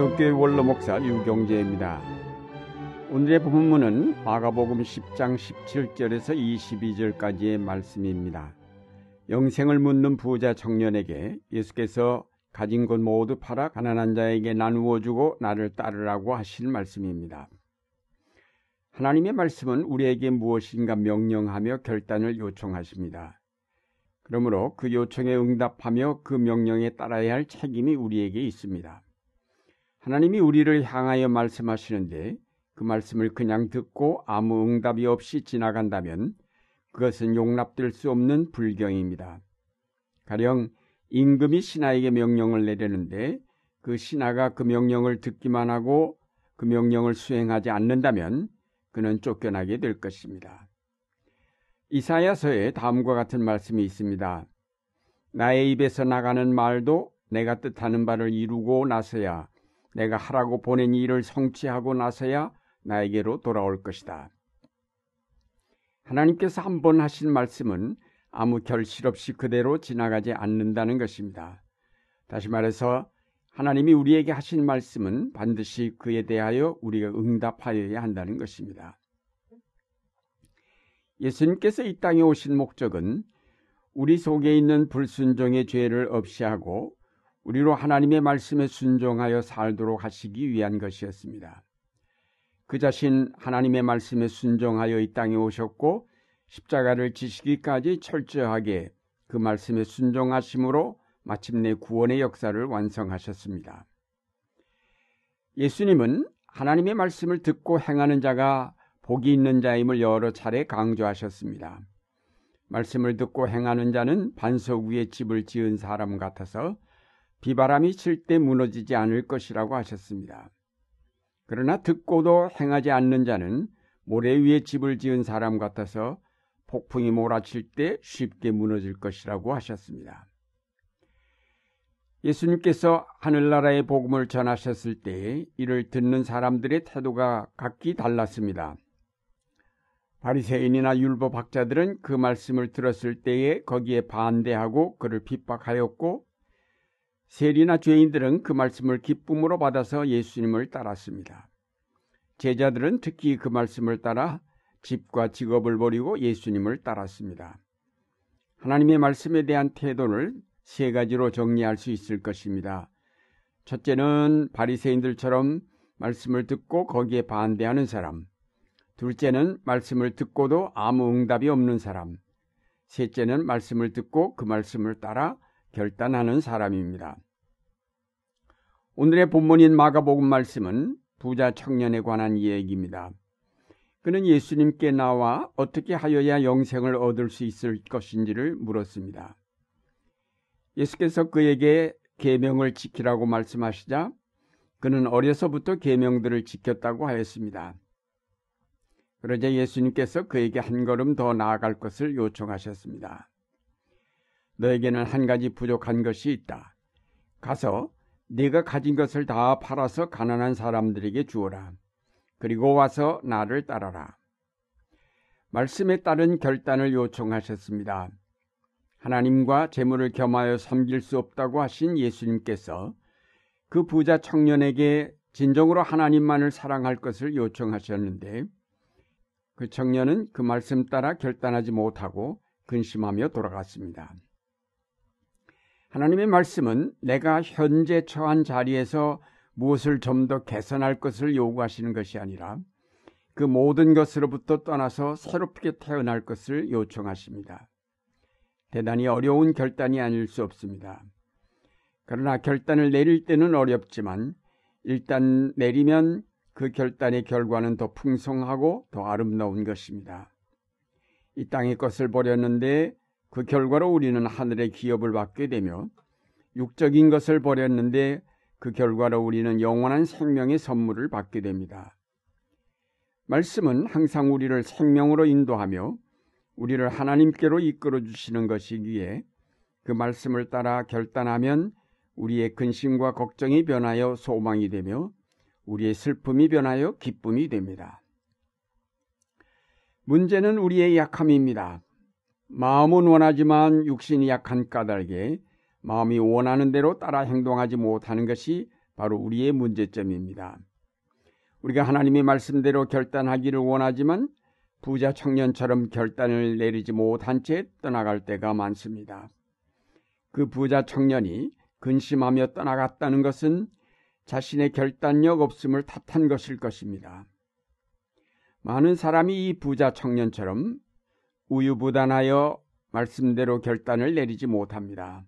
안동교회 원로 목사 유경재입니다. 오늘의 본문은 마가복음 10장 17절에서 22절까지의 말씀입니다. 영생을 묻는 부자 청년에게 예수께서 가진 것 모두 팔아 가난한 자에게 나누어 주고 나를 따르라고 하신 말씀입니다. 하나님의 말씀은 우리에게 무엇인가 명령하며 결단을 요청하십니다. 그러므로 그 요청에 응답하며 그 명령에 따라야 할 책임이 우리에게 있습니다. 하나님이 우리를 향하여 말씀하시는데 그 말씀을 그냥 듣고 아무 응답이 없이 지나간다면 그것은 용납될 수 없는 불경입니다. 가령 임금이 신하에게 명령을 내리는데 그 신하가 그 명령을 듣기만 하고 그 명령을 수행하지 않는다면 그는 쫓겨나게 될 것입니다. 이사야서에 다음과 같은 말씀이 있습니다. 나의 입에서 나가는 말도 내가 뜻하는 바를 이루고 나서야 내가 하라고 보낸 일을 성취하고 나서야 나에게로 돌아올 것이다. 하나님께서 한 번 하신 말씀은 아무 결실 없이 그대로 지나가지 않는다는 것입니다. 다시 말해서 하나님이 우리에게 하신 말씀은 반드시 그에 대하여 우리가 응답하여야 한다는 것입니다. 예수님께서 이 땅에 오신 목적은 우리 속에 있는 불순종의 죄를 없이하고 우리로 하나님의 말씀에 순종하여 살도록 하시기 위한 것이었습니다. 그 자신 하나님의 말씀에 순종하여 이 땅에 오셨고 십자가를 지시기까지 철저하게 그 말씀에 순종하심으로 마침내 구원의 역사를 완성하셨습니다. 예수님은 하나님의 말씀을 듣고 행하는 자가 복이 있는 자임을 여러 차례 강조하셨습니다. 말씀을 듣고 행하는 자는 반석 위에 집을 지은 사람 같아서 비바람이 칠 때 무너지지 않을 것이라고 하셨습니다. 그러나 듣고도 행하지 않는 자는 모래 위에 집을 지은 사람 같아서 폭풍이 몰아칠 때 쉽게 무너질 것이라고 하셨습니다. 예수님께서 하늘나라의 복음을 전하셨을 때 이를 듣는 사람들의 태도가 각기 달랐습니다. 바리새인이나 율법학자들은 그 말씀을 들었을 때에 거기에 반대하고 그를 핍박하였고 세리나 죄인들은 그 말씀을 기쁨으로 받아서 예수님을 따랐습니다. 제자들은 특히 그 말씀을 따라 집과 직업을 버리고 예수님을 따랐습니다. 하나님의 말씀에 대한 태도를 세 가지로 정리할 수 있을 것입니다. 첫째는 바리새인들처럼 말씀을 듣고 거기에 반대하는 사람. 둘째는 말씀을 듣고도 아무 응답이 없는 사람. 셋째는 말씀을 듣고 그 말씀을 따라 결단하는 사람입니다. 오늘의 본문인 마가복음 말씀은 부자 청년에 관한 이야기입니다. 그는 예수님께 나와 어떻게 하여야 영생을 얻을 수 있을 것인지를 물었습니다. 예수께서 그에게 계명을 지키라고 말씀하시자 그는 어려서부터 계명들을 지켰다고 하였습니다. 그러자 예수님께서 그에게 한 걸음 더 나아갈 것을 요청하셨습니다. 너에게는 한 가지 부족한 것이 있다. 가서 네가 가진 것을 다 팔아서 가난한 사람들에게 주어라. 그리고 와서 나를 따라라. 말씀에 따른 결단을 요청하셨습니다. 하나님과 재물을 겸하여 섬길 수 없다고 하신 예수님께서 그 부자 청년에게 진정으로 하나님만을 사랑할 것을 요청하셨는데 그 청년은 그 말씀 따라 결단하지 못하고 근심하며 돌아갔습니다. 하나님의 말씀은 내가 현재 처한 자리에서 무엇을 좀 더 개선할 것을 요구하시는 것이 아니라 그 모든 것으로부터 떠나서 새롭게 태어날 것을 요청하십니다. 대단히 어려운 결단이 아닐 수 없습니다. 그러나 결단을 내릴 때는 어렵지만 일단 내리면 그 결단의 결과는 더 풍성하고 더 아름다운 것입니다. 이 땅의 것을 버렸는데 그 결과로 우리는 하늘의 기업을 받게 되며 육적인 것을 버렸는데 그 결과로 우리는 영원한 생명의 선물을 받게 됩니다. 말씀은 항상 우리를 생명으로 인도하며 우리를 하나님께로 이끌어 주시는 것이기에 그 말씀을 따라 결단하면 우리의 근심과 걱정이 변하여 소망이 되며 우리의 슬픔이 변하여 기쁨이 됩니다. 문제는 우리의 약함입니다. 마음은 원하지만 육신이 약한 까닭에 마음이 원하는 대로 따라 행동하지 못하는 것이 바로 우리의 문제점입니다. 우리가 하나님의 말씀대로 결단하기를 원하지만 부자 청년처럼 결단을 내리지 못한 채 떠나갈 때가 많습니다. 그 부자 청년이 근심하며 떠나갔다는 것은 자신의 결단력 없음을 탓한 것일 것입니다. 많은 사람이 이 부자 청년처럼 우유부단하여 말씀대로 결단을 내리지 못합니다.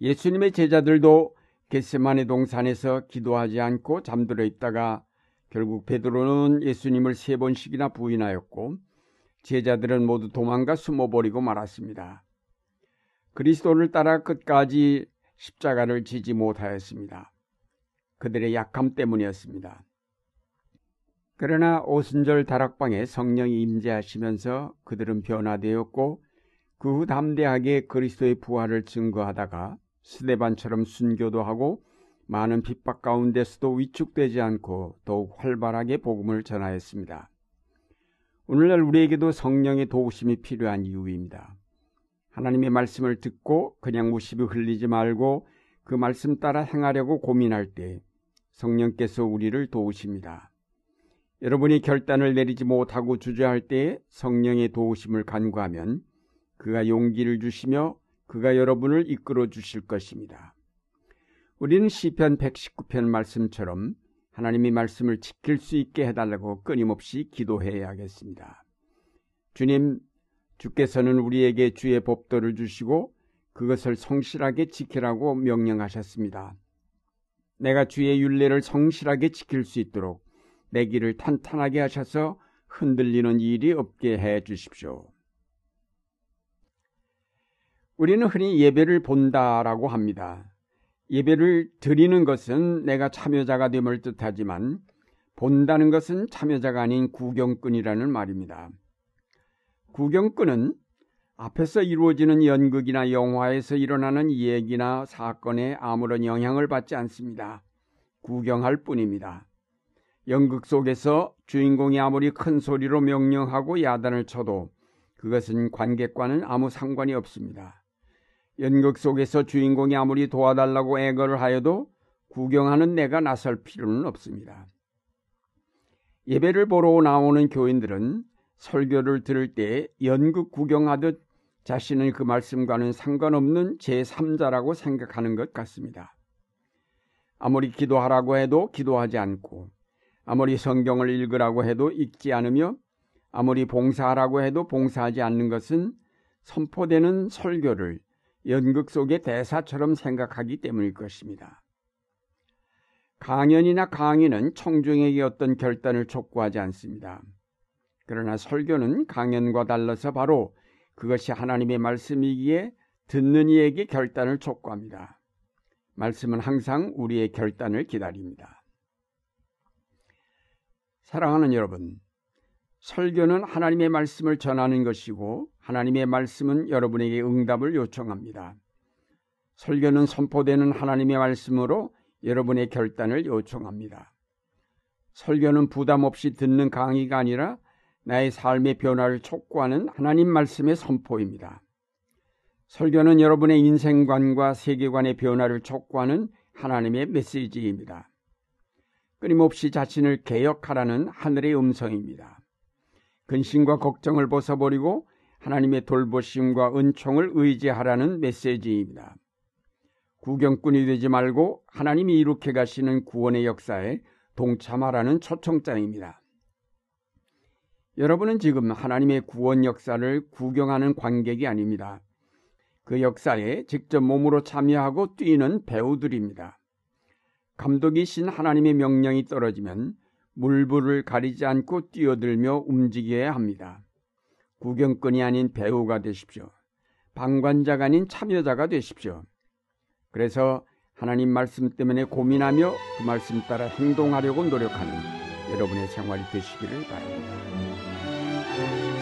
예수님의 제자들도 겟세마네 동산에서 기도하지 않고 잠들어 있다가 결국 베드로는 예수님을 세 번씩이나 부인하였고 제자들은 모두 도망가 숨어버리고 말았습니다. 그리스도를 따라 끝까지 십자가를 지지 못하였습니다. 그들의 약함 때문이었습니다. 그러나 오순절 다락방에 성령이 임재하시면서 그들은 변화되었고 그 후 담대하게 그리스도의 부활을 증거하다가 스데반처럼 순교도 하고 많은 핍박 가운데서도 위축되지 않고 더욱 활발하게 복음을 전하였습니다. 오늘날 우리에게도 성령의 도우심이 필요한 이유입니다. 하나님의 말씀을 듣고 그냥 무심히 흘리지 말고 그 말씀 따라 행하려고 고민할 때 성령께서 우리를 도우십니다. 여러분이 결단을 내리지 못하고 주저할 때 성령의 도우심을 간구하면 그가 용기를 주시며 그가 여러분을 이끌어 주실 것입니다. 우리는 시편 119편 말씀처럼 하나님의 말씀을 지킬 수 있게 해달라고 끊임없이 기도해야겠습니다. 주님, 주께서는 우리에게 주의 법도를 주시고 그것을 성실하게 지키라고 명령하셨습니다. 내가 주의 윤례를 성실하게 지킬 수 있도록 내 길을 탄탄하게 하셔서 흔들리는 일이 없게 해 주십시오. 우리는 흔히 예배를 본다라고 합니다. 예배를 드리는 것은 내가 참여자가 됨을 뜻하지만 본다는 것은 참여자가 아닌 구경꾼이라는 말입니다. 구경꾼은 앞에서 이루어지는 연극이나 영화에서 일어나는 얘기나 사건에 아무런 영향을 받지 않습니다. 구경할 뿐입니다. 연극 속에서 주인공이 아무리 큰 소리로 명령하고 야단을 쳐도 그것은 관객과는 아무 상관이 없습니다. 연극 속에서 주인공이 아무리 도와달라고 애걸을 하여도 구경하는 내가 나설 필요는 없습니다. 예배를 보러 나오는 교인들은 설교를 들을 때 연극 구경하듯 자신은 그 말씀과는 상관없는 제3자라고 생각하는 것 같습니다. 아무리 기도하라고 해도 기도하지 않고, 아무리 성경을 읽으라고 해도 읽지 않으며, 아무리 봉사하라고 해도 봉사하지 않는 것은 선포되는 설교를 연극 속의 대사처럼 생각하기 때문일 것입니다. 강연이나 강의는 청중에게 어떤 결단을 촉구하지 않습니다. 그러나 설교는 강연과 달라서 바로 그것이 하나님의 말씀이기에 듣는 이에게 결단을 촉구합니다. 말씀은 항상 우리의 결단을 기다립니다. 사랑하는 여러분, 설교는 하나님의 말씀을 전하는 것이고 하나님의 말씀은 여러분에게 응답을 요청합니다. 설교는 선포되는 하나님의 말씀으로 여러분의 결단을 요청합니다. 설교는 부담 없이 듣는 강의가 아니라 나의 삶의 변화를 촉구하는 하나님 말씀의 선포입니다. 설교는 여러분의 인생관과 세계관의 변화를 촉구하는 하나님의 메시지입니다. 끊임없이 자신을 개혁하라는 하늘의 음성입니다. 근심과 걱정을 벗어버리고 하나님의 돌보심과 은총을 의지하라는 메시지입니다. 구경꾼이 되지 말고 하나님이 이룩해 가시는 구원의 역사에 동참하라는 초청장입니다. 여러분은 지금 하나님의 구원 역사를 구경하는 관객이 아닙니다. 그 역사에 직접 몸으로 참여하고 뛰는 배우들입니다. 감독이신 하나님의 명령이 떨어지면 물불을 가리지 않고 뛰어들며 움직여야 합니다. 구경꾼이 아닌 배우가 되십시오. 방관자가 아닌 참여자가 되십시오. 그래서 하나님 말씀 때문에 고민하며 그 말씀 따라 행동하려고 노력하는 여러분의 생활이 되시기를 바랍니다.